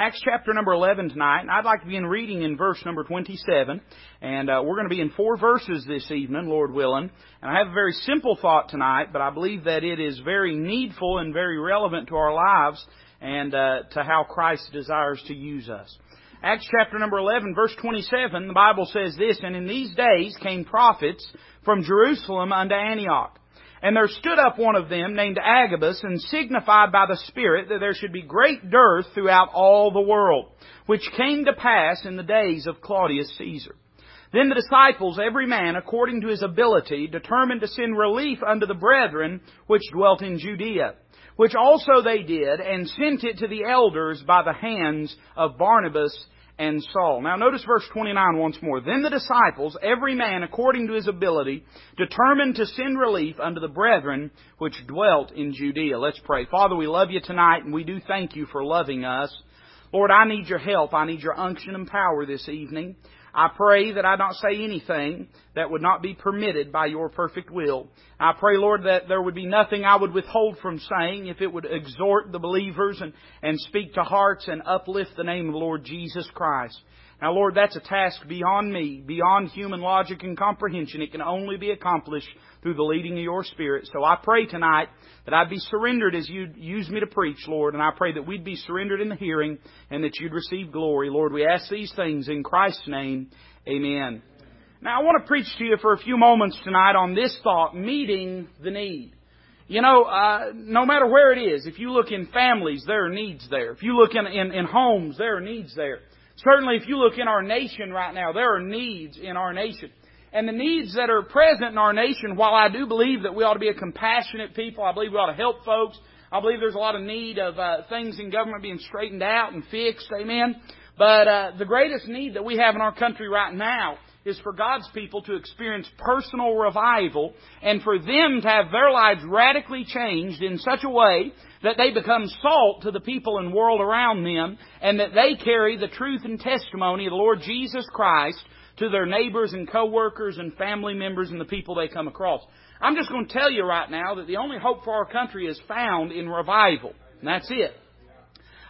Acts chapter number 11 tonight, and I'd like to begin reading in verse number 27. And uh, we're going to be in four verses this evening, Lord willing. And I have a very simple thought tonight, but I believe that it is very needful and very relevant to our lives and uh, to how Christ desires to use us. Acts chapter number 11, verse 27, the Bible says this, And in these days came prophets from Jerusalem unto Antioch. And there stood up one of them named Agabus and signified by the Spirit that there should be great dearth throughout all the world, which came to pass in the days of Claudius Caesar. Then the disciples, every man according to his ability, determined to send relief unto the brethren which dwelt in Judea, which also they did, and sent it to the elders by the hands of Barnabas and Saul. Now notice verse 29 once more. Then the disciples, every man according to his ability, determined to send relief unto the brethren which dwelt in Judea. Let's pray. Father, we love you tonight and we do thank you for loving us. Lord, I need your help. I need your unction and power this evening. I pray that I don't say anything that would not be permitted by your perfect will. I pray, Lord, that there would be nothing I would withhold from saying if it would exhort the believers and, and speak to hearts and uplift the name of the Lord Jesus Christ. Now, Lord, that's a task beyond me, beyond human logic and comprehension. It can only be accomplished through the leading of your Spirit. So I pray tonight that I'd be surrendered as you use me to preach, Lord, and I pray that we'd be surrendered in the hearing and that you'd receive glory. Lord, we ask these things in Christ's name. Amen. Now I want to preach to you for a few moments tonight on this thought, meeting the need. You know, uh, no matter where it is, if you look in families, there are needs there. If you look in, in, in homes, there are needs there. Certainly, if you look in our nation right now, there are needs in our nation. And the needs that are present in our nation, while I do believe that we ought to be a compassionate people, I believe we ought to help folks. I believe there's a lot of need of uh, things in government being straightened out and fixed. Amen. But uh, the greatest need that we have in our country right now is for God's people to experience personal revival and for them to have their lives radically changed in such a way that they become salt to the people and world around them and that they carry the truth and testimony of the Lord Jesus Christ to their neighbors and coworkers and family members and the people they come across. I'm just going to tell you right now that the only hope for our country is found in revival. And that's it.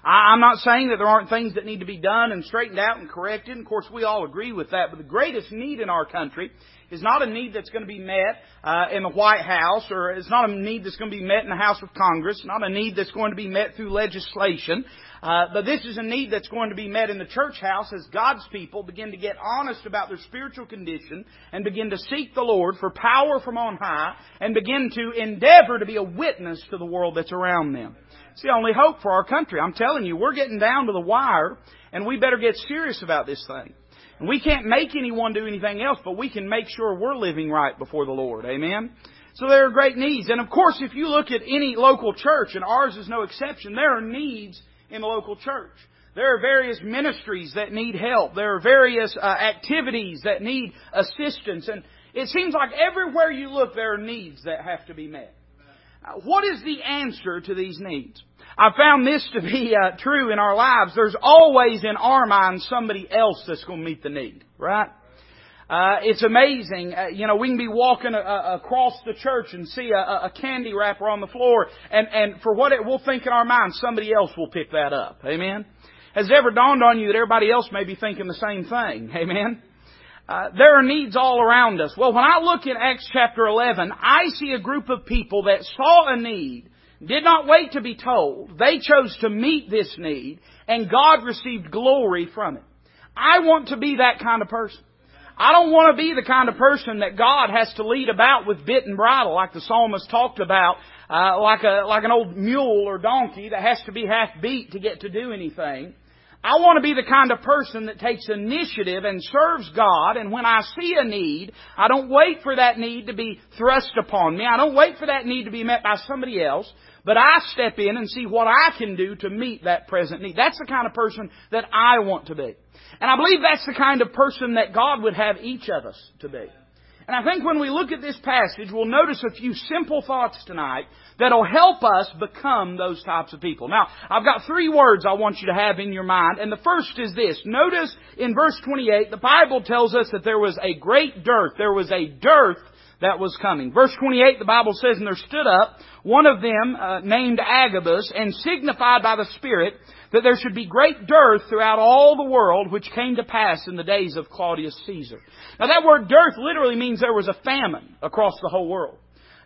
I'm not saying that there aren't things that need to be done and straightened out and corrected. And Of course, we all agree with that. But the greatest need in our country is not a need that's going to be met uh, in the White House, or it's not a need that's going to be met in the House of Congress, not a need that's going to be met through legislation. Uh, but this is a need that's going to be met in the church house as God's people begin to get honest about their spiritual condition and begin to seek the Lord for power from on high and begin to endeavor to be a witness to the world that's around them. It's the only hope for our country. I'm telling you, we're getting down to the wire, and we better get serious about this thing. And we can't make anyone do anything else, but we can make sure we're living right before the Lord. Amen? So there are great needs. And of course, if you look at any local church, and ours is no exception, there are needs in the local church. There are various ministries that need help. There are various uh, activities that need assistance. And it seems like everywhere you look, there are needs that have to be met. Uh, what is the answer to these needs? I found this to be uh, true in our lives. There's always in our minds somebody else that's going to meet the need, right? Uh, it's amazing. Uh, you know, we can be walking a, a, across the church and see a, a, candy wrapper on the floor, and, and for what it, we'll think in our minds, somebody else will pick that up. Amen? Has it ever dawned on you that everybody else may be thinking the same thing? Amen? Uh, there are needs all around us. Well, when I look in Acts chapter 11, I see a group of people that saw a need, did not wait to be told. They chose to meet this need, and God received glory from it. I want to be that kind of person. I don't want to be the kind of person that God has to lead about with bit and bridle, like the psalmist talked about, uh, like a like an old mule or donkey that has to be half beat to get to do anything. I want to be the kind of person that takes initiative and serves God, and when I see a need, I don't wait for that need to be thrust upon me. I don't wait for that need to be met by somebody else, but I step in and see what I can do to meet that present need. That's the kind of person that I want to be. And I believe that's the kind of person that God would have each of us to be. And I think when we look at this passage, we'll notice a few simple thoughts tonight that'll help us become those types of people. Now, I've got three words I want you to have in your mind, and the first is this. Notice in verse 28, the Bible tells us that there was a great dearth. There was a dearth that was coming. Verse 28, the Bible says, And there stood up one of them, uh, named Agabus, and signified by the Spirit that there should be great dearth throughout all the world, which came to pass in the days of Claudius Caesar. Now that word dearth literally means there was a famine across the whole world.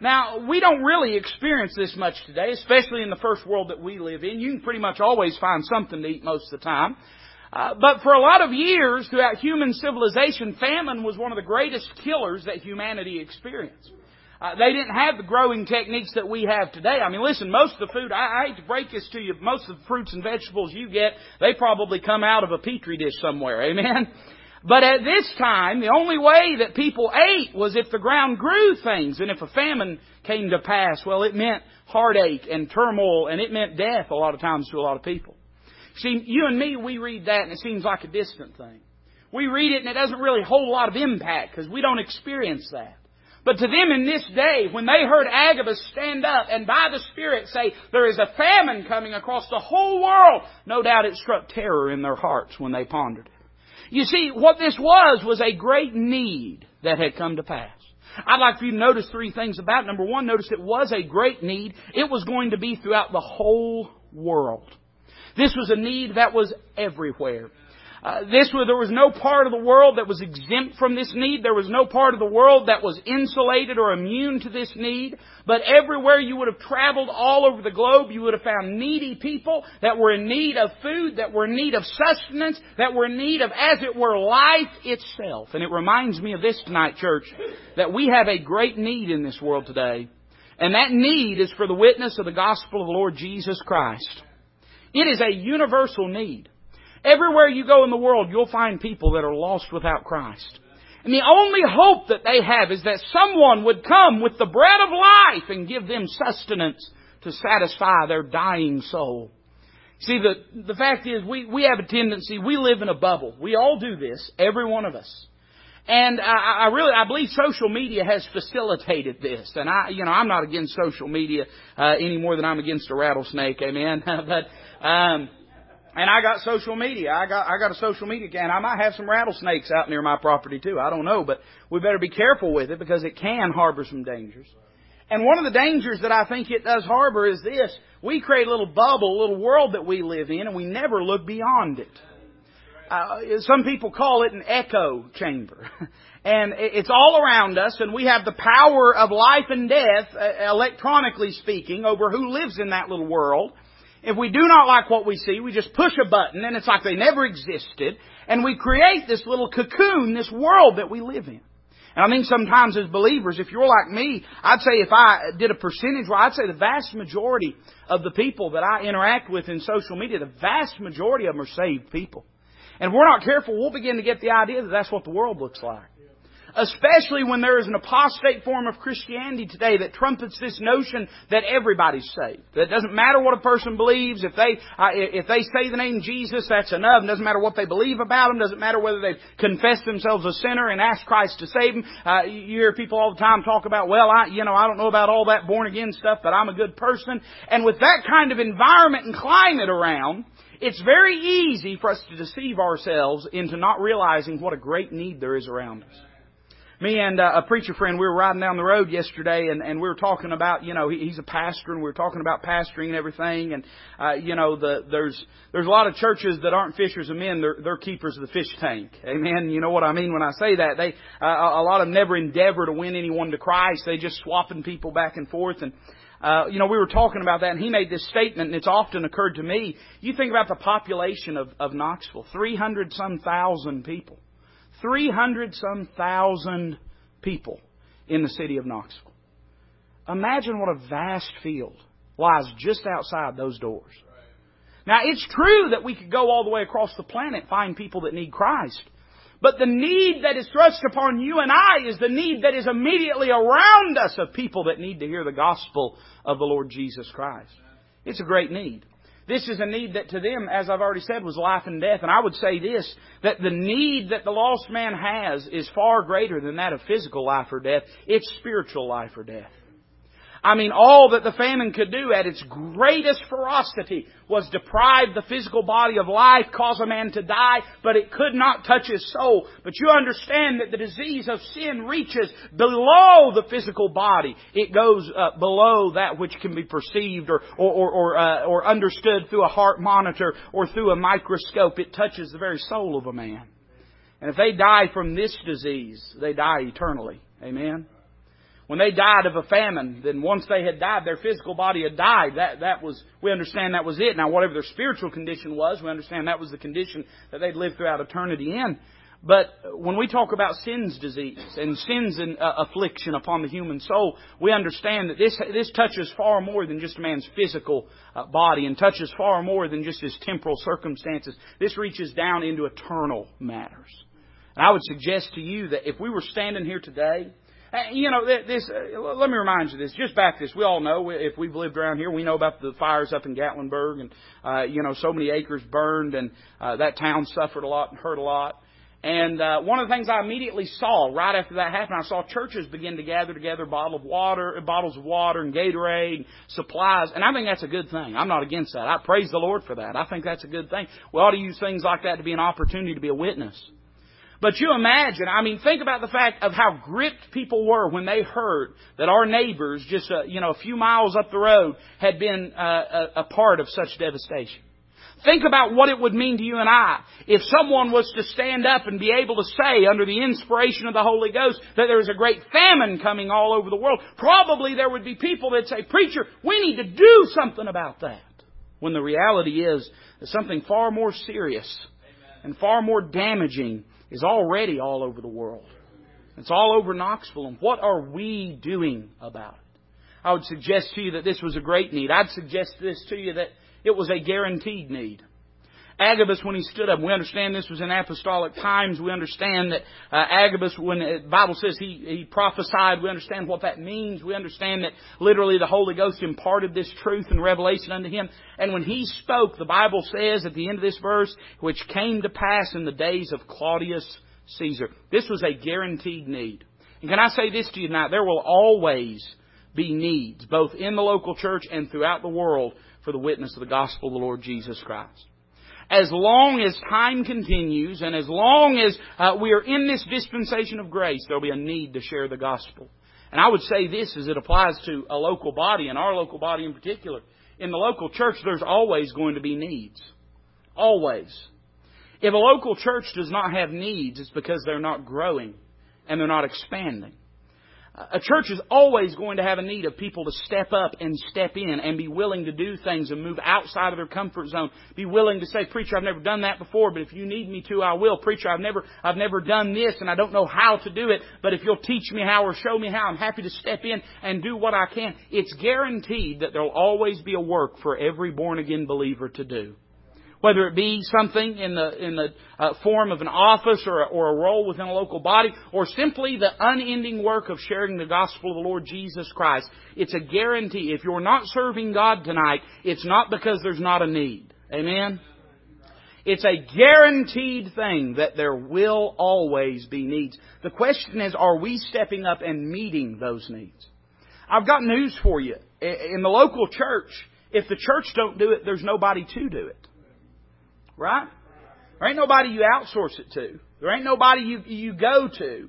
Now, we don't really experience this much today, especially in the first world that we live in. You can pretty much always find something to eat most of the time. Uh, but for a lot of years throughout human civilization, famine was one of the greatest killers that humanity experienced. Uh, they didn't have the growing techniques that we have today. I mean, listen, most of the food, I, I hate to break this to you, most of the fruits and vegetables you get, they probably come out of a petri dish somewhere. Amen? But at this time, the only way that people ate was if the ground grew things. And if a famine came to pass, well, it meant heartache and turmoil and it meant death a lot of times to a lot of people. See, you and me, we read that and it seems like a distant thing. We read it and it doesn't really hold a lot of impact because we don't experience that. But to them in this day, when they heard Agabus stand up and by the Spirit say, there is a famine coming across the whole world, no doubt it struck terror in their hearts when they pondered it. You see, what this was, was a great need that had come to pass. I'd like for you to notice three things about it. Number one, notice it was a great need. It was going to be throughout the whole world. This was a need that was everywhere. Uh, this was, there was no part of the world that was exempt from this need. There was no part of the world that was insulated or immune to this need. But everywhere you would have traveled all over the globe, you would have found needy people that were in need of food, that were in need of sustenance, that were in need of, as it were, life itself. And it reminds me of this tonight, church, that we have a great need in this world today. And that need is for the witness of the gospel of the Lord Jesus Christ. It is a universal need. Everywhere you go in the world, you'll find people that are lost without Christ. And the only hope that they have is that someone would come with the bread of life and give them sustenance to satisfy their dying soul. See, the, the fact is, we, we have a tendency, we live in a bubble. We all do this, every one of us. And I, I really, I believe social media has facilitated this. And I, you know, I'm not against social media uh, any more than I'm against a rattlesnake. Amen. but um, and I got social media. I got I got a social media account. I might have some rattlesnakes out near my property too. I don't know, but we better be careful with it because it can harbor some dangers. And one of the dangers that I think it does harbor is this. We create a little bubble, a little world that we live in, and we never look beyond it. Uh, some people call it an echo chamber. and it's all around us, and we have the power of life and death, uh, electronically speaking, over who lives in that little world. If we do not like what we see, we just push a button and it's like they never existed. And we create this little cocoon, this world that we live in. And I think sometimes as believers, if you're like me, I'd say if I did a percentage, well, I'd say the vast majority of the people that I interact with in social media, the vast majority of them are saved people. And if we're not careful, we'll begin to get the idea that that's what the world looks like especially when there is an apostate form of Christianity today that trumpets this notion that everybody's saved. That doesn't matter what a person believes. If they uh, if they say the name Jesus, that's enough. It doesn't matter what they believe about him. Doesn't matter whether they've confessed themselves a sinner and asked Christ to save them. Uh, you hear people all the time talk about, well, I you know I don't know about all that born again stuff, but I'm a good person. And with that kind of environment and climate around. It's very easy for us to deceive ourselves into not realizing what a great need there is around us me and uh, a preacher friend, we were riding down the road yesterday, and, and we were talking about, you know, he, he's a pastor, and we were talking about pastoring and everything, and uh, you know, the, there's there's a lot of churches that aren't fishers of men; they're they're keepers of the fish tank. Amen. You know what I mean when I say that? They uh, a lot of them never endeavor to win anyone to Christ. They just swapping people back and forth, and uh, you know, we were talking about that, and he made this statement, and it's often occurred to me. You think about the population of, of Knoxville, 300 some thousand people. 300 some thousand people in the city of Knoxville. Imagine what a vast field lies just outside those doors. Now, it's true that we could go all the way across the planet, find people that need Christ. But the need that is thrust upon you and I is the need that is immediately around us of people that need to hear the gospel of the Lord Jesus Christ. It's a great need. This is a need that to them, as I've already said, was life and death. And I would say this, that the need that the lost man has is far greater than that of physical life or death. It's spiritual life or death. I mean, all that the famine could do at its greatest ferocity was deprive the physical body of life, cause a man to die, but it could not touch his soul. But you understand that the disease of sin reaches below the physical body. It goes uh, below that which can be perceived or, or, or, or, uh, or understood through a heart monitor or through a microscope. It touches the very soul of a man. And if they die from this disease, they die eternally. Amen. When they died of a famine, then once they had died, their physical body had died. That, that was, we understand that was it. Now, whatever their spiritual condition was, we understand that was the condition that they'd lived throughout eternity in. But when we talk about sin's disease and sin's uh, affliction upon the human soul, we understand that this, this touches far more than just a man's physical uh, body and touches far more than just his temporal circumstances. This reaches down into eternal matters. And I would suggest to you that if we were standing here today you know, this, uh, let me remind you this. Just back this. We all know, if we've lived around here, we know about the fires up in Gatlinburg and, uh, you know, so many acres burned and, uh, that town suffered a lot and hurt a lot. And, uh, one of the things I immediately saw right after that happened, I saw churches begin to gather together bottle of water, bottles of water and Gatorade, supplies. And I think that's a good thing. I'm not against that. I praise the Lord for that. I think that's a good thing. We ought to use things like that to be an opportunity to be a witness. But you imagine, I mean, think about the fact of how gripped people were when they heard that our neighbors, just a, you know a few miles up the road, had been uh, a, a part of such devastation. Think about what it would mean to you and I if someone was to stand up and be able to say, under the inspiration of the Holy Ghost, that there is a great famine coming all over the world. Probably there would be people that say, Preacher, we need to do something about that. When the reality is that something far more serious and far more damaging is already all over the world. It's all over Knoxville. And what are we doing about it? I would suggest to you that this was a great need. I'd suggest this to you that it was a guaranteed need. Agabus, when he stood up, we understand this was in apostolic times. We understand that uh, Agabus, when the Bible says he, he prophesied, we understand what that means. We understand that literally the Holy Ghost imparted this truth and revelation unto him. And when he spoke, the Bible says at the end of this verse, which came to pass in the days of Claudius Caesar. This was a guaranteed need. And can I say this to you tonight? There will always be needs, both in the local church and throughout the world, for the witness of the gospel of the Lord Jesus Christ as long as time continues and as long as uh, we are in this dispensation of grace, there'll be a need to share the gospel. And I would say this as it applies to a local body, and our local body in particular. In the local church, there's always going to be needs. Always. If a local church does not have needs, it's because they're not growing and they're not expanding. A church is always going to have a need of people to step up and step in and be willing to do things and move outside of their comfort zone. Be willing to say, preacher, I've never done that before, but if you need me to, I will. Preacher, I've never, I've never done this and I don't know how to do it, but if you'll teach me how or show me how, I'm happy to step in and do what I can. It's guaranteed that there'll always be a work for every born again believer to do whether it be something in the in the uh, form of an office or a, or a role within a local body, or simply the unending work of sharing the gospel of the Lord Jesus Christ. It's a guarantee. If you're not serving God tonight, it's not because there's not a need. Amen. It's a guaranteed thing that there will always be needs. The question is, are we stepping up and meeting those needs? I've got news for you. In the local church, if the church don't do it, there's nobody to do it. Right? There ain't nobody you outsource it to. There ain't nobody you, you go to.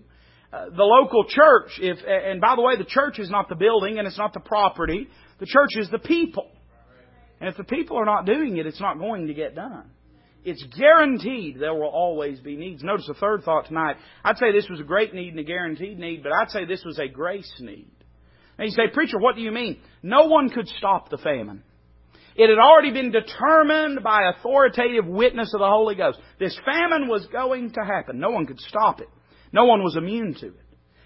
Uh, the local church, if, and by the way, the church is not the building and it's not the property. The church is the people. And if the people are not doing it, it's not going to get done. It's guaranteed there will always be needs. Notice the third thought tonight. I'd say this was a great need and a guaranteed need, but I'd say this was a grace need. And you say, preacher, what do you mean? No one could stop the famine. It had already been determined by authoritative witness of the Holy Ghost. This famine was going to happen. No one could stop it. No one was immune to it.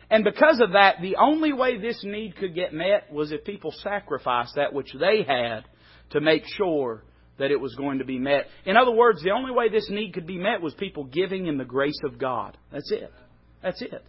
And because of that, the only way this need could get met was if people sacrificed that which they had to make sure that it was going to be met. In other words, the only way this need could be met was people giving in the grace of God. That's it. That's it.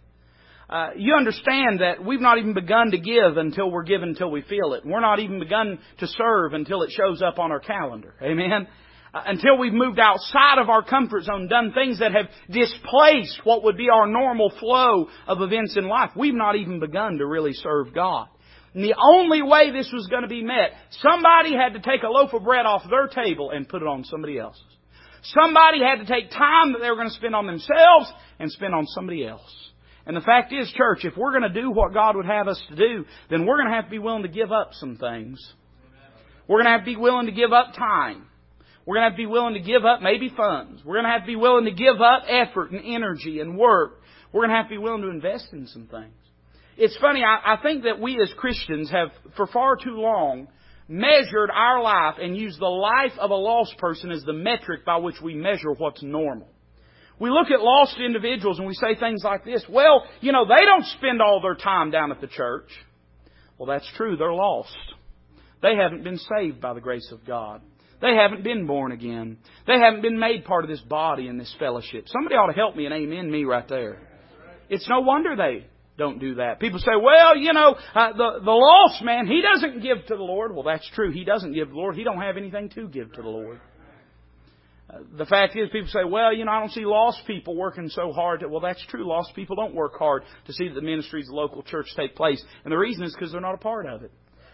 Uh, you understand that we've not even begun to give until we're given until we feel it. We're not even begun to serve until it shows up on our calendar. Amen? Uh, until we've moved outside of our comfort zone, done things that have displaced what would be our normal flow of events in life. We've not even begun to really serve God. And the only way this was going to be met, somebody had to take a loaf of bread off their table and put it on somebody else's. Somebody had to take time that they were going to spend on themselves and spend on somebody else. And the fact is, church, if we're going to do what God would have us to do, then we're going to have to be willing to give up some things. We're going to have to be willing to give up time. We're going to have to be willing to give up maybe funds. We're going to have to be willing to give up effort and energy and work. We're going to have to be willing to invest in some things. It's funny, I, I think that we as Christians have, for far too long, measured our life and used the life of a lost person as the metric by which we measure what's normal. We look at lost individuals and we say things like this, well, you know, they don't spend all their time down at the church. Well, that's true, they're lost. They haven't been saved by the grace of God. They haven't been born again. They haven't been made part of this body and this fellowship. Somebody ought to help me and amen me right there. It's no wonder they don't do that. People say, well, you know, uh, the, the lost man, he doesn't give to the Lord. Well, that's true. He doesn't give to the Lord. He don't have anything to give to the Lord. The fact is, people say, well, you know, I don't see lost people working so hard. Well, that's true. Lost people don't work hard to see that the ministries of the local church take place. And the reason is because they're not a part of it.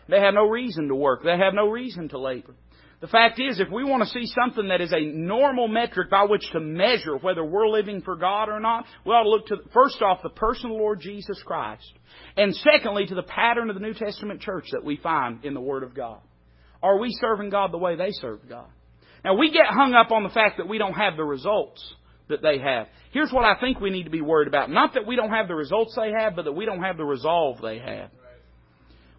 They have no reason to work. They have no reason to labor. The fact is, if we want to see something that is a normal metric by which to measure whether we're living for God or not, we ought to look to, first off, the person of the Lord Jesus Christ. And secondly, to the pattern of the New Testament church that we find in the Word of God. Are we serving God the way they served God? Now, we get hung up on the fact that we don't have the results that they have. Here's what I think we need to be worried about. Not that we don't have the results they have, but that we don't have the resolve they have.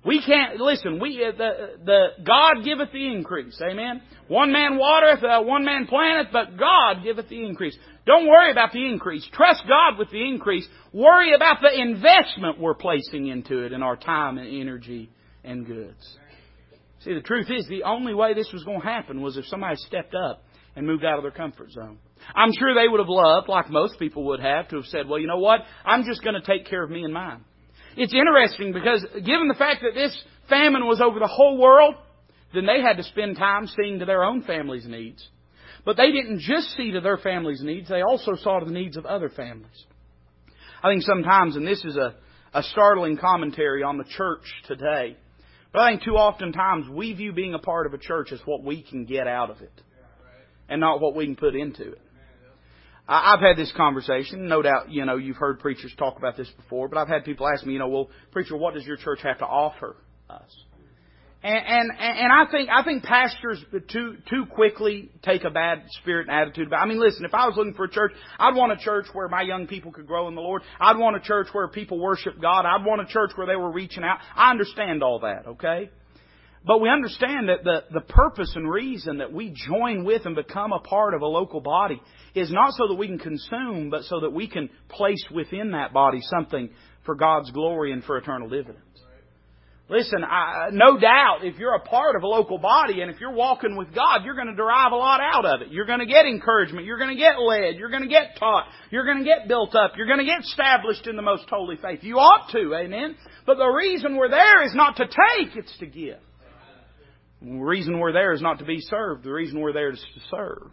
We can't listen. We uh, the the God giveth the increase. Amen. One man watereth, uh, one man planteth, but God giveth the increase. Don't worry about the increase. Trust God with the increase. Worry about the investment we're placing into it in our time and energy and goods. See, the truth is, the only way this was going to happen was if somebody stepped up and moved out of their comfort zone. I'm sure they would have loved, like most people would have, to have said, well, you know what? I'm just going to take care of me and mine. It's interesting because given the fact that this famine was over the whole world, then they had to spend time seeing to their own family's needs. But they didn't just see to their family's needs, they also saw to the needs of other families. I think sometimes, and this is a, a startling commentary on the church today, but I think too often times we view being a part of a church as what we can get out of it and not what we can put into it. I've had this conversation. No doubt, you know, you've heard preachers talk about this before, but I've had people ask me, you know, well, preacher, what does your church have to offer us? And, and, and I think, I think pastors too, too quickly take a bad spirit and attitude about, I mean, listen, if I was looking for a church, I'd want a church where my young people could grow in the Lord. I'd want a church where people worship God. I'd want a church where they were reaching out. I understand all that, okay? But we understand that the, the purpose and reason that we join with and become a part of a local body is not so that we can consume, but so that we can place within that body something for God's glory and for eternal dividends. Listen, I, no doubt if you're a part of a local body and if you're walking with God, you're going to derive a lot out of it. You're going to get encouragement. You're going to get led. You're going to get taught. You're going to get built up. You're going to get established in the most holy faith. You ought to, amen? But the reason we're there is not to take, it's to give. The reason we're there is not to be served. The reason we're there is to serve.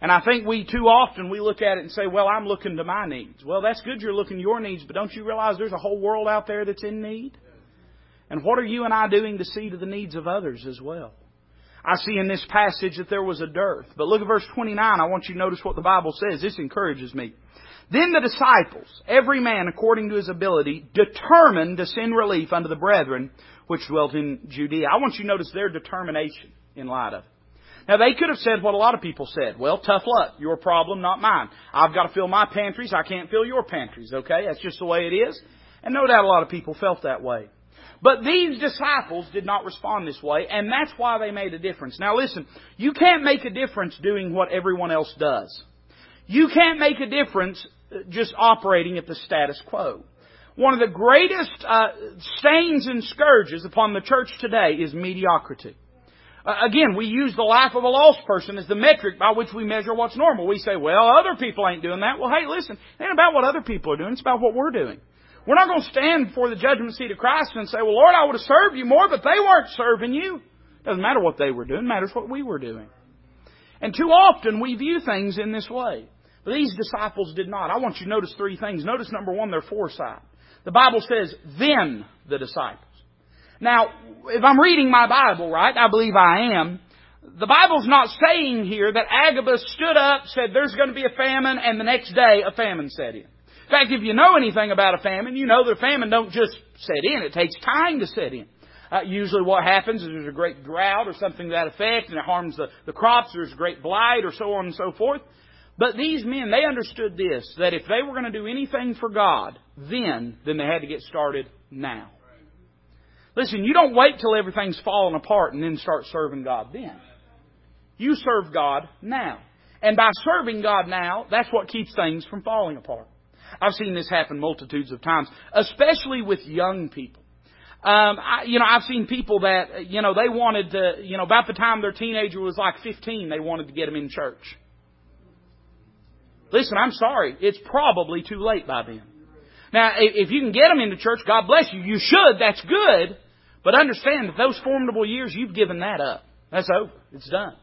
And I think we too often we look at it and say, well, I'm looking to my needs. Well, that's good you're looking to your needs, but don't you realize there's a whole world out there that's in need? And what are you and I doing to see to the needs of others as well? I see in this passage that there was a dearth. But look at verse 29. I want you to notice what the Bible says. This encourages me. Then the disciples, every man according to his ability, determined to send relief unto the brethren which dwelt in Judea. I want you to notice their determination in light of it. Now they could have said what a lot of people said. Well, tough luck. Your problem, not mine. I've got to fill my pantries. I can't fill your pantries. Okay? That's just the way it is. And no doubt a lot of people felt that way. But these disciples did not respond this way, and that's why they made a difference. Now listen, you can't make a difference doing what everyone else does. You can't make a difference just operating at the status quo. One of the greatest uh, stains and scourges upon the church today is mediocrity. Uh, again, we use the life of a lost person as the metric by which we measure what's normal. We say, well, other people ain't doing that. Well, hey, listen, it ain't about what other people are doing. It's about what we're doing. We're not going to stand before the judgment seat of Christ and say, well, Lord, I would have served you more, but they weren't serving you. Doesn't matter what they were doing. It matters what we were doing. And too often we view things in this way. But these disciples did not. I want you to notice three things. Notice number one, their foresight. The Bible says, then the disciples. Now, if I'm reading my Bible right, I believe I am, the Bible's not saying here that Agabus stood up, said there's going to be a famine, and the next day a famine set in. In fact, if you know anything about a famine, you know that a famine don't just set in. It takes time to set in. Uh, usually what happens is there's a great drought or something to that effect, and it harms the, the crops, there's a great blight, or so on and so forth. But these men, they understood this, that if they were going to do anything for God, then, then they had to get started now. Listen, you don't wait till everything's fallen apart and then start serving God then. You serve God now. And by serving God now, that's what keeps things from falling apart. I've seen this happen multitudes of times, especially with young people. Um, I, you know, I've seen people that, you know, they wanted to, you know, about the time their teenager was like 15, they wanted to get them in church. Listen, I'm sorry. It's probably too late by then. Now, if you can get them into church, God bless you. You should. That's good. But understand that those formidable years, you've given that up. That's over. It's done.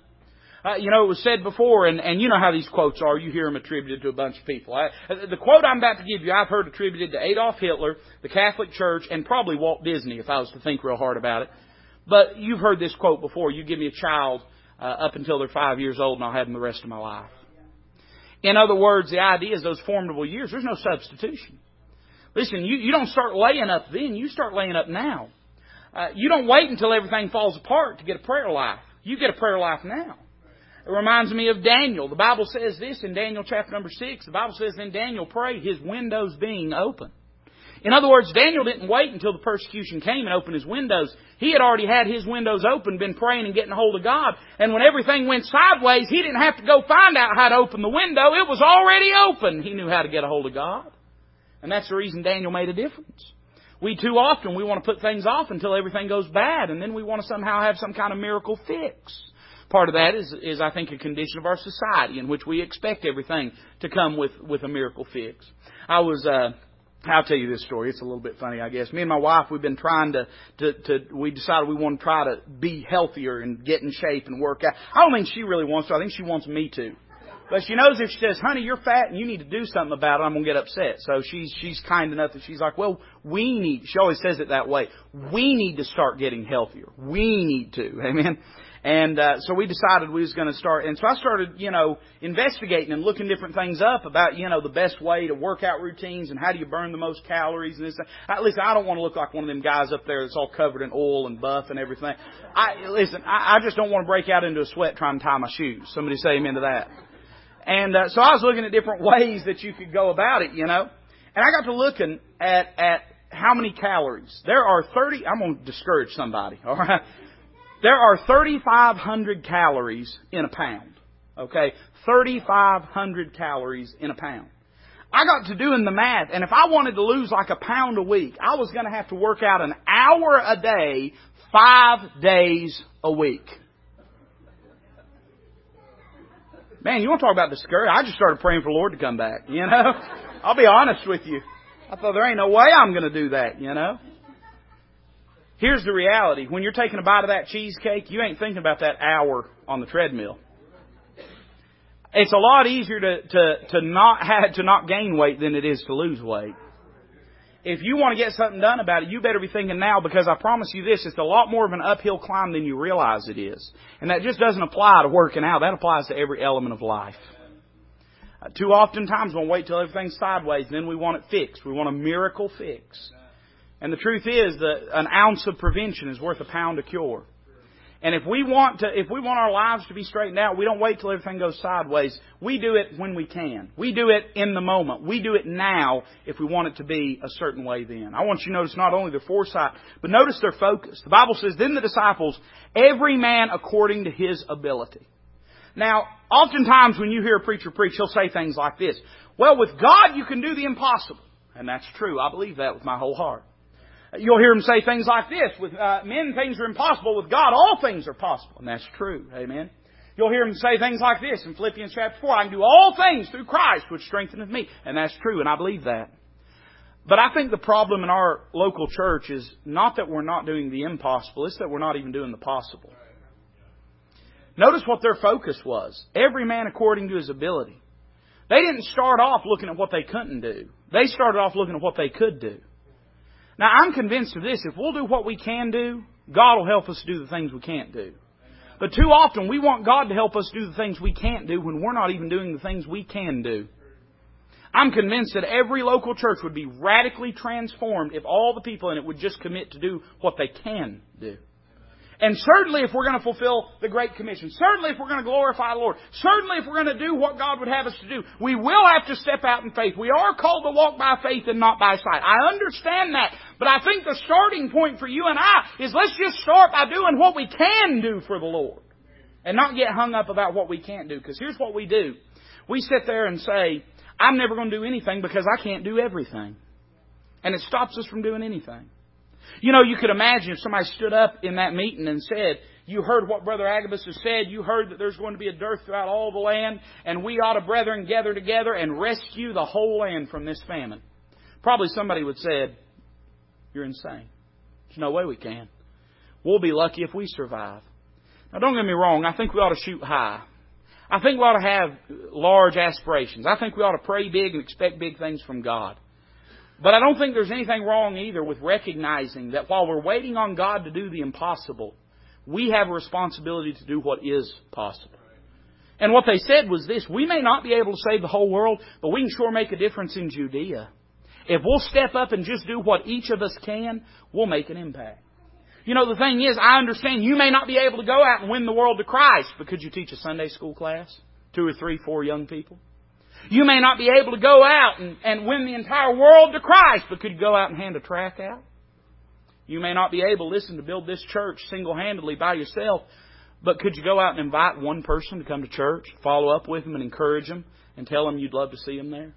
Uh, you know, it was said before, and, and you know how these quotes are. You hear them attributed to a bunch of people. I, the quote I'm about to give you, I've heard attributed to Adolf Hitler, the Catholic Church, and probably Walt Disney, if I was to think real hard about it. But you've heard this quote before. You give me a child uh, up until they're five years old, and I'll have them the rest of my life. In other words, the idea is those formidable years, there's no substitution. Listen, you, you don't start laying up then, you start laying up now. Uh, you don't wait until everything falls apart to get a prayer life. You get a prayer life now. It reminds me of Daniel. The Bible says this in Daniel chapter number 6. The Bible says, Then Daniel prayed, his windows being open. In other words, Daniel didn't wait until the persecution came and opened his windows. He had already had his windows open, been praying and getting a hold of God. And when everything went sideways, he didn't have to go find out how to open the window. It was already open. He knew how to get a hold of God. And that's the reason Daniel made a difference. We too often, we want to put things off until everything goes bad, and then we want to somehow have some kind of miracle fix. Part of that is, is I think, a condition of our society in which we expect everything to come with, with a miracle fix. I was, uh, I'll tell you this story. It's a little bit funny, I guess. Me and my wife, we've been trying to, to, to, we decided we want to try to be healthier and get in shape and work out. I don't think she really wants to. I think she wants me to. But she knows if she says, honey, you're fat and you need to do something about it, I'm going to get upset. So she's, she's kind enough that she's like, well, we need, she always says it that way. We need to start getting healthier. We need to. Amen. And uh, so we decided we was going to start. And so I started, you know, investigating and looking different things up about, you know, the best way to work out routines and how do you burn the most calories and this. I, listen, I don't want to look like one of them guys up there that's all covered in oil and buff and everything. I listen. I, I just don't want to break out into a sweat trying to tie my shoes. Somebody say amen to that. And uh, so I was looking at different ways that you could go about it, you know. And I got to looking at at how many calories. There are 30, I'm going to discourage somebody, all right? There are 3,500 calories in a pound. Okay? 3,500 calories in a pound. I got to doing the math, and if I wanted to lose like a pound a week, I was going to have to work out an hour a day, five days a week. Man, you want to talk about discouraged? I just started praying for the Lord to come back, you know? I'll be honest with you. I thought there ain't no way I'm going to do that, you know? Here's the reality. When you're taking a bite of that cheesecake, you ain't thinking about that hour on the treadmill. It's a lot easier to, to, to not have, to not gain weight than it is to lose weight. If you want to get something done about it, you better be thinking now because I promise you this, it's a lot more of an uphill climb than you realize it is. And that just doesn't apply to working out. That applies to every element of life. Uh, too often times we'll wait till everything's sideways, then we want it fixed. We want a miracle fix. And the truth is that an ounce of prevention is worth a pound of cure. And if we want to, if we want our lives to be straightened out, we don't wait till everything goes sideways. We do it when we can. We do it in the moment. We do it now if we want it to be a certain way then. I want you to notice not only their foresight, but notice their focus. The Bible says, then the disciples, every man according to his ability. Now, oftentimes when you hear a preacher preach, he'll say things like this. Well, with God you can do the impossible. And that's true. I believe that with my whole heart. You'll hear him say things like this, with uh, men things are impossible, with God all things are possible. And that's true. Amen. You'll hear him say things like this in Philippians chapter 4, I can do all things through Christ which strengtheneth me. And that's true, and I believe that. But I think the problem in our local church is not that we're not doing the impossible, it's that we're not even doing the possible. Notice what their focus was. Every man according to his ability. They didn't start off looking at what they couldn't do. They started off looking at what they could do. Now, I'm convinced of this. If we'll do what we can do, God will help us do the things we can't do. But too often we want God to help us do the things we can't do when we're not even doing the things we can do. I'm convinced that every local church would be radically transformed if all the people in it would just commit to do what they can do. And certainly if we're going to fulfill the Great Commission, certainly if we're going to glorify the Lord, certainly if we're going to do what God would have us to do, we will have to step out in faith. We are called to walk by faith and not by sight. I understand that. But I think the starting point for you and I is let's just start by doing what we can do for the Lord. And not get hung up about what we can't do. Because here's what we do. We sit there and say, I'm never going to do anything because I can't do everything. And it stops us from doing anything. You know, you could imagine if somebody stood up in that meeting and said, you heard what Brother Agabus has said. You heard that there's going to be a dearth throughout all the land, and we ought to, brethren, gather together and rescue the whole land from this famine. Probably somebody would say, You're insane. There's no way we can. We'll be lucky if we survive. Now, don't get me wrong. I think we ought to shoot high. I think we ought to have large aspirations. I think we ought to pray big and expect big things from God. But I don't think there's anything wrong either with recognizing that while we're waiting on God to do the impossible, we have a responsibility to do what is possible. And what they said was this, we may not be able to save the whole world, but we can sure make a difference in Judea. If we'll step up and just do what each of us can, we'll make an impact. You know, the thing is, I understand you may not be able to go out and win the world to Christ, but could you teach a Sunday school class? Two or three, four young people? You may not be able to go out and, and win the entire world to Christ, but could you go out and hand a track out? You may not be able, listen, to build this church single-handedly by yourself, but could you go out and invite one person to come to church, follow up with them and encourage them and tell them you'd love to see them there?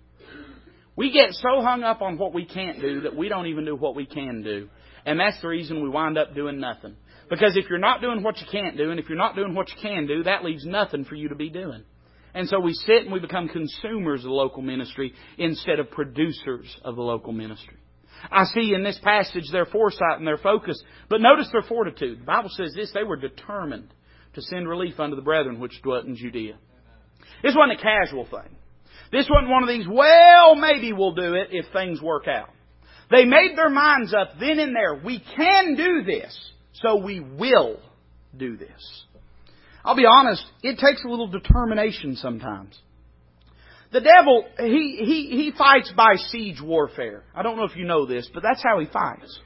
We get so hung up on what we can't do that we don't even do what we can do. And that's the reason we wind up doing nothing. Because if you're not doing what you can't do, and if you're not doing what you can do, that leaves nothing for you to be doing. And so we sit and we become consumers of the local ministry instead of producers of the local ministry. I see in this passage their foresight and their focus, but notice their fortitude. The Bible says this, they were determined to send relief unto the brethren which dwelt in Judea. This wasn't a casual thing. This wasn't one of these, well, maybe we'll do it if things work out. They made their minds up then and there. We can do this, so we will do this. I'll be honest, it takes a little determination sometimes. The devil, he, he, he fights by siege warfare. I don't know if you know this, but that's how he fights.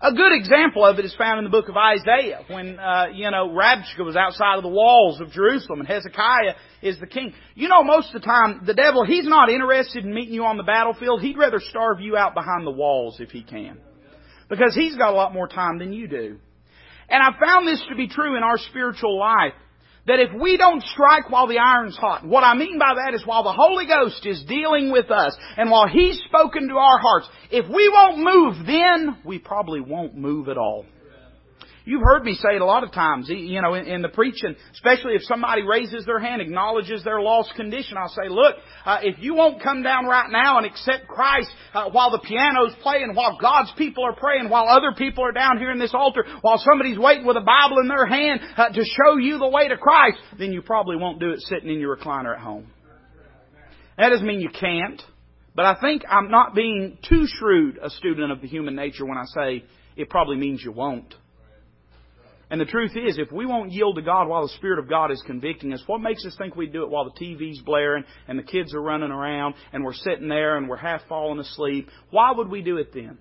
A good example of it is found in the book of Isaiah when, uh, you know, Rabshakeh was outside of the walls of Jerusalem and Hezekiah is the king. You know, most of the time, the devil, he's not interested in meeting you on the battlefield. He'd rather starve you out behind the walls if he can. Because he's got a lot more time than you do. And I found this to be true in our spiritual life that if we don't strike while the iron's hot, what I mean by that is while the Holy Ghost is dealing with us and while He's spoken to our hearts, if we won't move then, we probably won't move at all. You've heard me say it a lot of times, you know, in, in the preaching, especially if somebody raises their hand, acknowledges their lost condition. I'll say, look, uh, if you won't come down right now and accept Christ uh, while the piano's playing, while God's people are praying, while other people are down here in this altar, while somebody's waiting with a Bible in their hand uh, to show you the way to Christ, then you probably won't do it sitting in your recliner at home. That doesn't mean you can't. But I think I'm not being too shrewd a student of the human nature when I say it probably means you won't. And the truth is, if we won't yield to God while the Spirit of God is convicting us, what makes us think we'd do it while the TV's blaring and the kids are running around and we're sitting there and we're half falling asleep? Why would we do it then?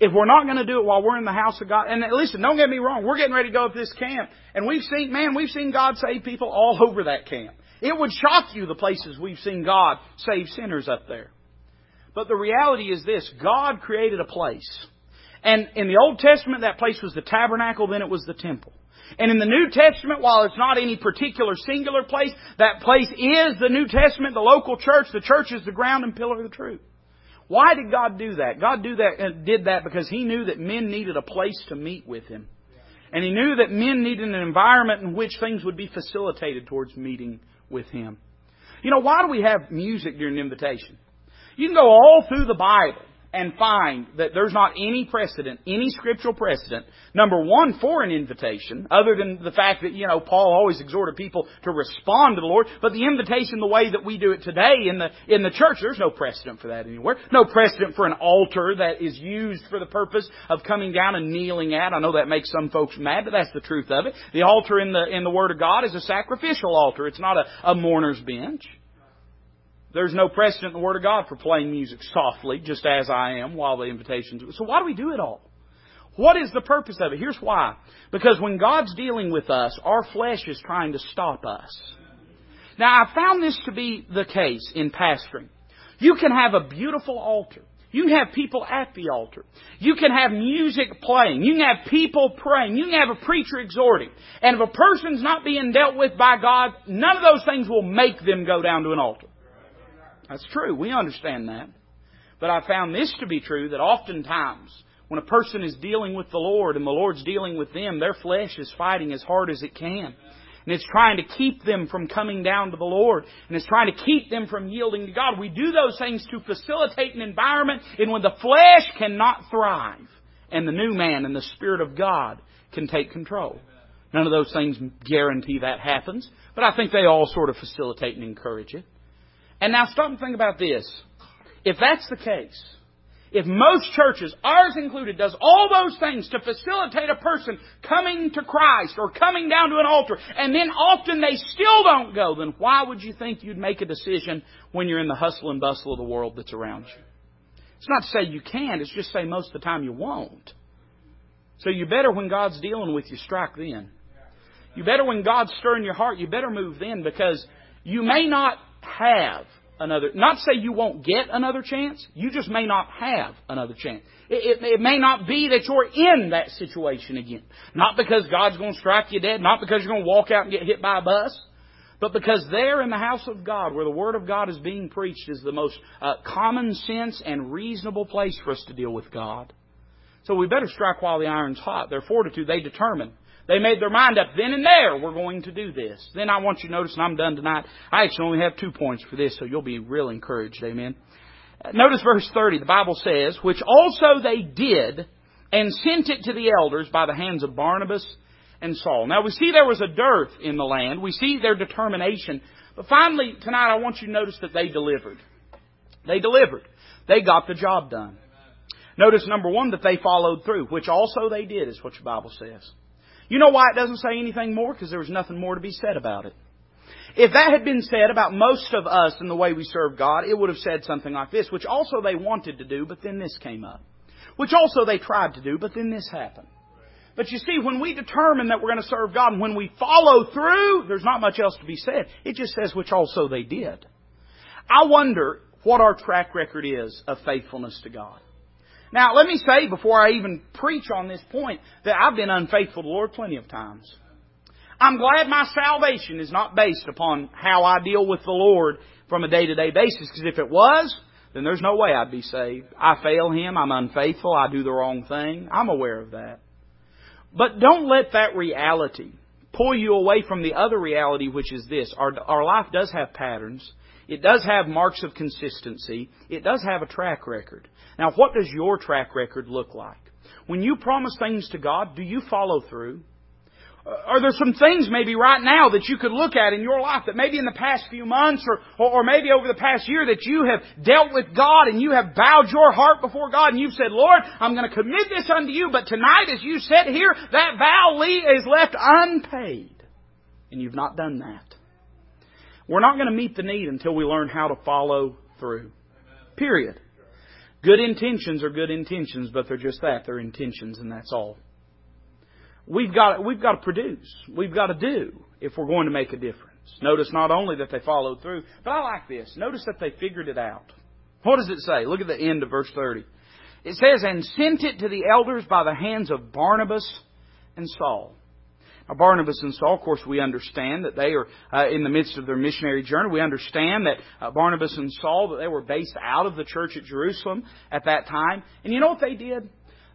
If we're not going to do it while we're in the house of God, and listen, don't get me wrong, we're getting ready to go to this camp, and we've seen, man, we've seen God save people all over that camp. It would shock you the places we've seen God save sinners up there. But the reality is this, God created a place and in the Old Testament, that place was the tabernacle, then it was the temple. And in the New Testament, while it's not any particular singular place, that place is the New Testament, the local church. The church is the ground and pillar of the truth. Why did God do that? God do that, uh, did that because He knew that men needed a place to meet with Him. And He knew that men needed an environment in which things would be facilitated towards meeting with Him. You know, why do we have music during the invitation? You can go all through the Bible and find that there's not any precedent, any scriptural precedent, number one, for an invitation, other than the fact that, you know, Paul always exhorted people to respond to the Lord, but the invitation the way that we do it today in the, in the church, there's no precedent for that anywhere. No precedent for an altar that is used for the purpose of coming down and kneeling at. I know that makes some folks mad, but that's the truth of it. The altar in the, in the Word of God is a sacrificial altar. It's not a, a mourner's bench. There's no precedent in the Word of God for playing music softly, just as I am, while the invitations. So why do we do it all? What is the purpose of it? Here's why. Because when God's dealing with us, our flesh is trying to stop us. Now, I found this to be the case in pastoring. You can have a beautiful altar. You can have people at the altar. You can have music playing. You can have people praying. You can have a preacher exhorting. And if a person's not being dealt with by God, none of those things will make them go down to an altar. That's true. We understand that. But I found this to be true that oftentimes when a person is dealing with the Lord and the Lord's dealing with them, their flesh is fighting as hard as it can. And it's trying to keep them from coming down to the Lord. And it's trying to keep them from yielding to God. We do those things to facilitate an environment in when the flesh cannot thrive and the new man and the Spirit of God can take control. None of those things guarantee that happens, but I think they all sort of facilitate and encourage it. And now stop and think about this. If that's the case, if most churches, ours included, does all those things to facilitate a person coming to Christ or coming down to an altar, and then often they still don't go, then why would you think you'd make a decision when you're in the hustle and bustle of the world that's around you? It's not to say you can't, it's just to say most of the time you won't. So you better, when God's dealing with you, strike then. You better, when God's stirring your heart, you better move then because you may not have another, not say you won't get another chance, you just may not have another chance. It, it, it, may not be that you're in that situation again. Not because God's going to strike you dead, not because you're going to walk out and get hit by a bus, but because there in the house of God, where the Word of God is being preached, is the most uh, common sense and reasonable place for us to deal with God. So we better strike while the iron's hot. Their fortitude, they determine they made their mind up then and there, we're going to do this. Then I want you to notice, and I'm done tonight, I actually only have two points for this, so you'll be real encouraged. Amen. Uh, notice verse 30. The Bible says, which also they did and sent it to the elders by the hands of Barnabas and Saul. Now we see there was a dearth in the land. We see their determination. But finally, tonight I want you to notice that they delivered. They delivered. They got the job done. Notice number one, that they followed through, which also they did, is what your Bible says. You know why it doesn't say anything more? Because there was nothing more to be said about it. If that had been said about most of us in the way we serve God, it would have said something like this, which also they wanted to do, but then this came up. Which also they tried to do, but then this happened. But you see, when we determine that we're going to serve God, and when we follow through, there's not much else to be said. It just says, which also they did. I wonder what our track record is of faithfulness to God. Now, let me say before I even preach on this point that I've been unfaithful to the Lord plenty of times. I'm glad my salvation is not based upon how I deal with the Lord from a day to day basis, because if it was, then there's no way I'd be saved. I fail Him, I'm unfaithful, I do the wrong thing. I'm aware of that. But don't let that reality pull you away from the other reality, which is this. Our, our life does have patterns. It does have marks of consistency. It does have a track record. Now, what does your track record look like? When you promise things to God, do you follow through? Are there some things maybe right now that you could look at in your life that maybe in the past few months or, or, or, maybe over the past year that you have dealt with God and you have bowed your heart before God and you've said, Lord, I'm going to commit this unto you, but tonight as you sit here, that vow is left unpaid. And you've not done that. We're not going to meet the need until we learn how to follow through. Period. Good intentions are good intentions, but they're just that. They're intentions, and that's all. We've got, we've got to produce. We've got to do if we're going to make a difference. Notice not only that they followed through, but I like this. Notice that they figured it out. What does it say? Look at the end of verse 30. It says, And sent it to the elders by the hands of Barnabas and Saul. Barnabas and Saul, of course, we understand that they are uh, in the midst of their missionary journey. We understand that uh, Barnabas and Saul, that they were based out of the church at Jerusalem at that time. And you know what they did?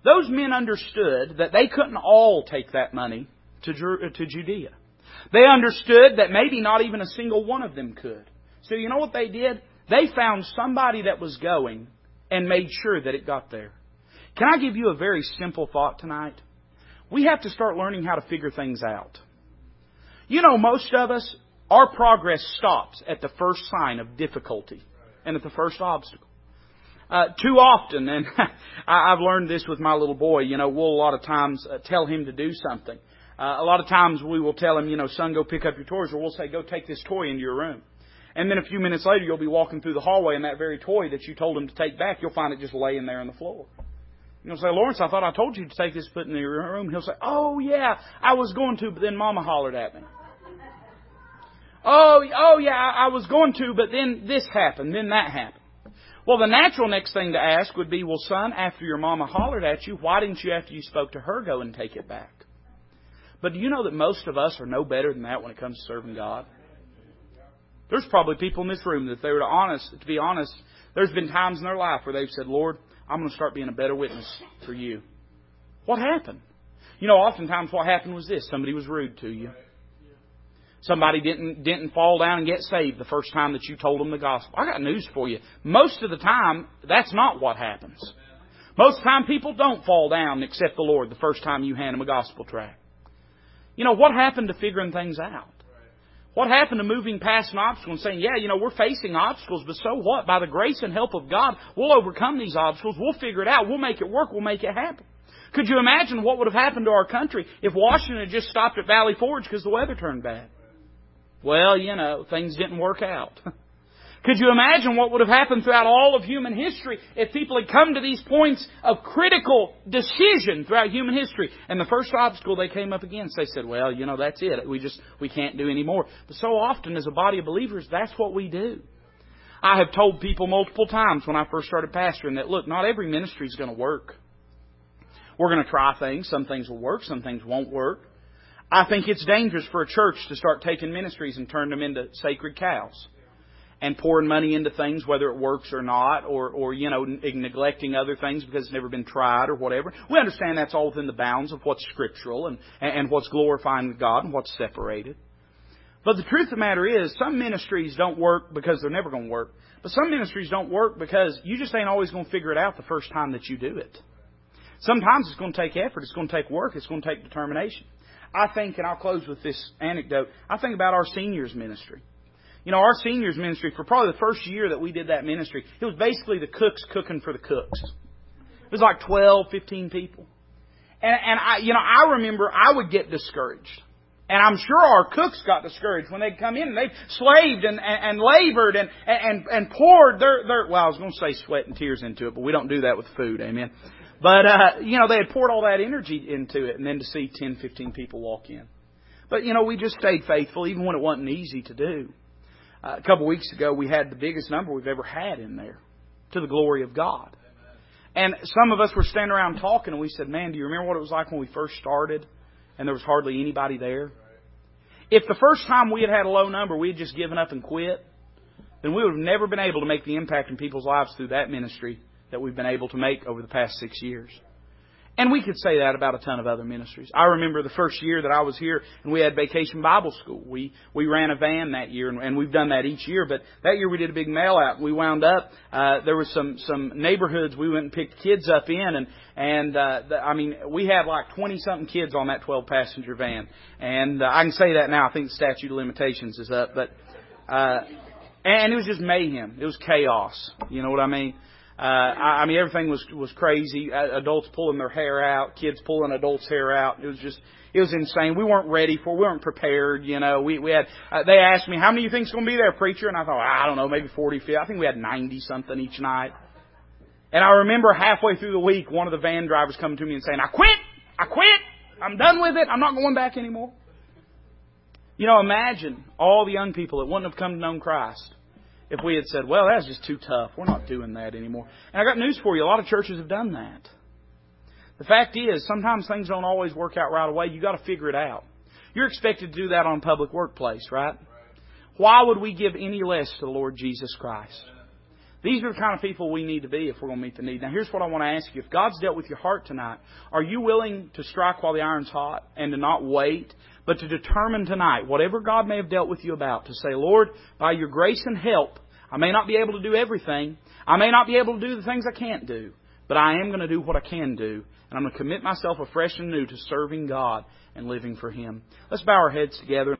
Those men understood that they couldn't all take that money to, uh, to Judea. They understood that maybe not even a single one of them could. So you know what they did? They found somebody that was going and made sure that it got there. Can I give you a very simple thought tonight? We have to start learning how to figure things out. You know, most of us, our progress stops at the first sign of difficulty and at the first obstacle. Uh, too often, and I've learned this with my little boy, you know, we'll a lot of times uh, tell him to do something. Uh, a lot of times we will tell him, you know, son, go pick up your toys, or we'll say, go take this toy into your room. And then a few minutes later, you'll be walking through the hallway, and that very toy that you told him to take back, you'll find it just laying there on the floor. You'll say, Lawrence, I thought I told you to take this, put in your room. He'll say, Oh yeah, I was going to, but then Mama hollered at me. Oh, oh yeah, I was going to, but then this happened, then that happened. Well, the natural next thing to ask would be, well, son, after your mama hollered at you, why didn't you, after you spoke to her, go and take it back? But do you know that most of us are no better than that when it comes to serving God? There's probably people in this room that if they were to honest, to be honest, there's been times in their life where they've said, Lord, I'm going to start being a better witness for you. What happened? You know, oftentimes what happened was this. Somebody was rude to you. Somebody didn't, didn't fall down and get saved the first time that you told them the gospel. I got news for you. Most of the time, that's not what happens. Most of the time, people don't fall down and accept the Lord the first time you hand them a gospel tract. You know, what happened to figuring things out? What happened to moving past an obstacle and saying, yeah, you know, we're facing obstacles, but so what? By the grace and help of God, we'll overcome these obstacles. We'll figure it out. We'll make it work. We'll make it happen. Could you imagine what would have happened to our country if Washington had just stopped at Valley Forge because the weather turned bad? Well, you know, things didn't work out. Could you imagine what would have happened throughout all of human history if people had come to these points of critical decision throughout human history? And the first obstacle they came up against, they said, well, you know, that's it. We just, we can't do any more. But so often as a body of believers, that's what we do. I have told people multiple times when I first started pastoring that, look, not every ministry is going to work. We're going to try things. Some things will work. Some things won't work. I think it's dangerous for a church to start taking ministries and turn them into sacred cows and pouring money into things, whether it works or not, or, or you know, neglecting other things because it's never been tried or whatever. We understand that's all within the bounds of what's scriptural and, and what's glorifying God and what's separated. But the truth of the matter is, some ministries don't work because they're never going to work. But some ministries don't work because you just ain't always going to figure it out the first time that you do it. Sometimes it's going to take effort, it's going to take work, it's going to take determination. I think, and I'll close with this anecdote, I think about our seniors ministry. You know, our seniors ministry, for probably the first year that we did that ministry, it was basically the cooks cooking for the cooks. It was like 12, 15 people. And, and I, you know, I remember I would get discouraged. And I'm sure our cooks got discouraged when they'd come in and they've slaved and, and, and labored and, and, and poured their, their, well, I was going to say sweat and tears into it, but we don't do that with food, amen. But, uh, you know, they had poured all that energy into it and then to see 10, 15 people walk in. But, you know, we just stayed faithful even when it wasn't easy to do. Uh, a couple weeks ago, we had the biggest number we've ever had in there to the glory of God. And some of us were standing around talking and we said, man, do you remember what it was like when we first started and there was hardly anybody there? If the first time we had had a low number, we had just given up and quit, then we would have never been able to make the impact in people's lives through that ministry that we've been able to make over the past six years. And we could say that about a ton of other ministries. I remember the first year that I was here and we had vacation Bible school. We, we ran a van that year and, and we've done that each year, but that year we did a big mail out. We wound up, uh, there was some, some neighborhoods we went and picked kids up in and, and, uh, the, I mean, we had like 20 something kids on that 12 passenger van. And, uh, I can say that now. I think the statute of limitations is up, but, uh, and it was just mayhem. It was chaos. You know what I mean? Uh, I, I mean, everything was was crazy. Uh, adults pulling their hair out, kids pulling adults' hair out. It was just, it was insane. We weren't ready for, we weren't prepared. You know, we we had. Uh, they asked me, "How many you think's going to be there, preacher?" And I thought, I don't know, maybe forty, fifty. I think we had ninety something each night. And I remember halfway through the week, one of the van drivers coming to me and saying, "I quit. I quit. I'm done with it. I'm not going back anymore." You know, imagine all the young people that wouldn't have come to know Christ if we had said, well, that's just too tough. We're not doing that anymore. And I got news for you. A lot of churches have done that. The fact is, sometimes things don't always work out right away. You've got to figure it out. You're expected to do that on public workplace, right? Why would we give any less to the Lord Jesus Christ? These are the kind of people we need to be if we're going to meet the need. Now, here's what I want to ask you. If God's dealt with your heart tonight, are you willing to strike while the iron's hot and to not wait, but to determine tonight, whatever God may have dealt with you about, to say, Lord, by your grace and help, I may not be able to do everything. I may not be able to do the things I can't do. But I am going to do what I can do. And I'm going to commit myself afresh and new to serving God and living for Him. Let's bow our heads together.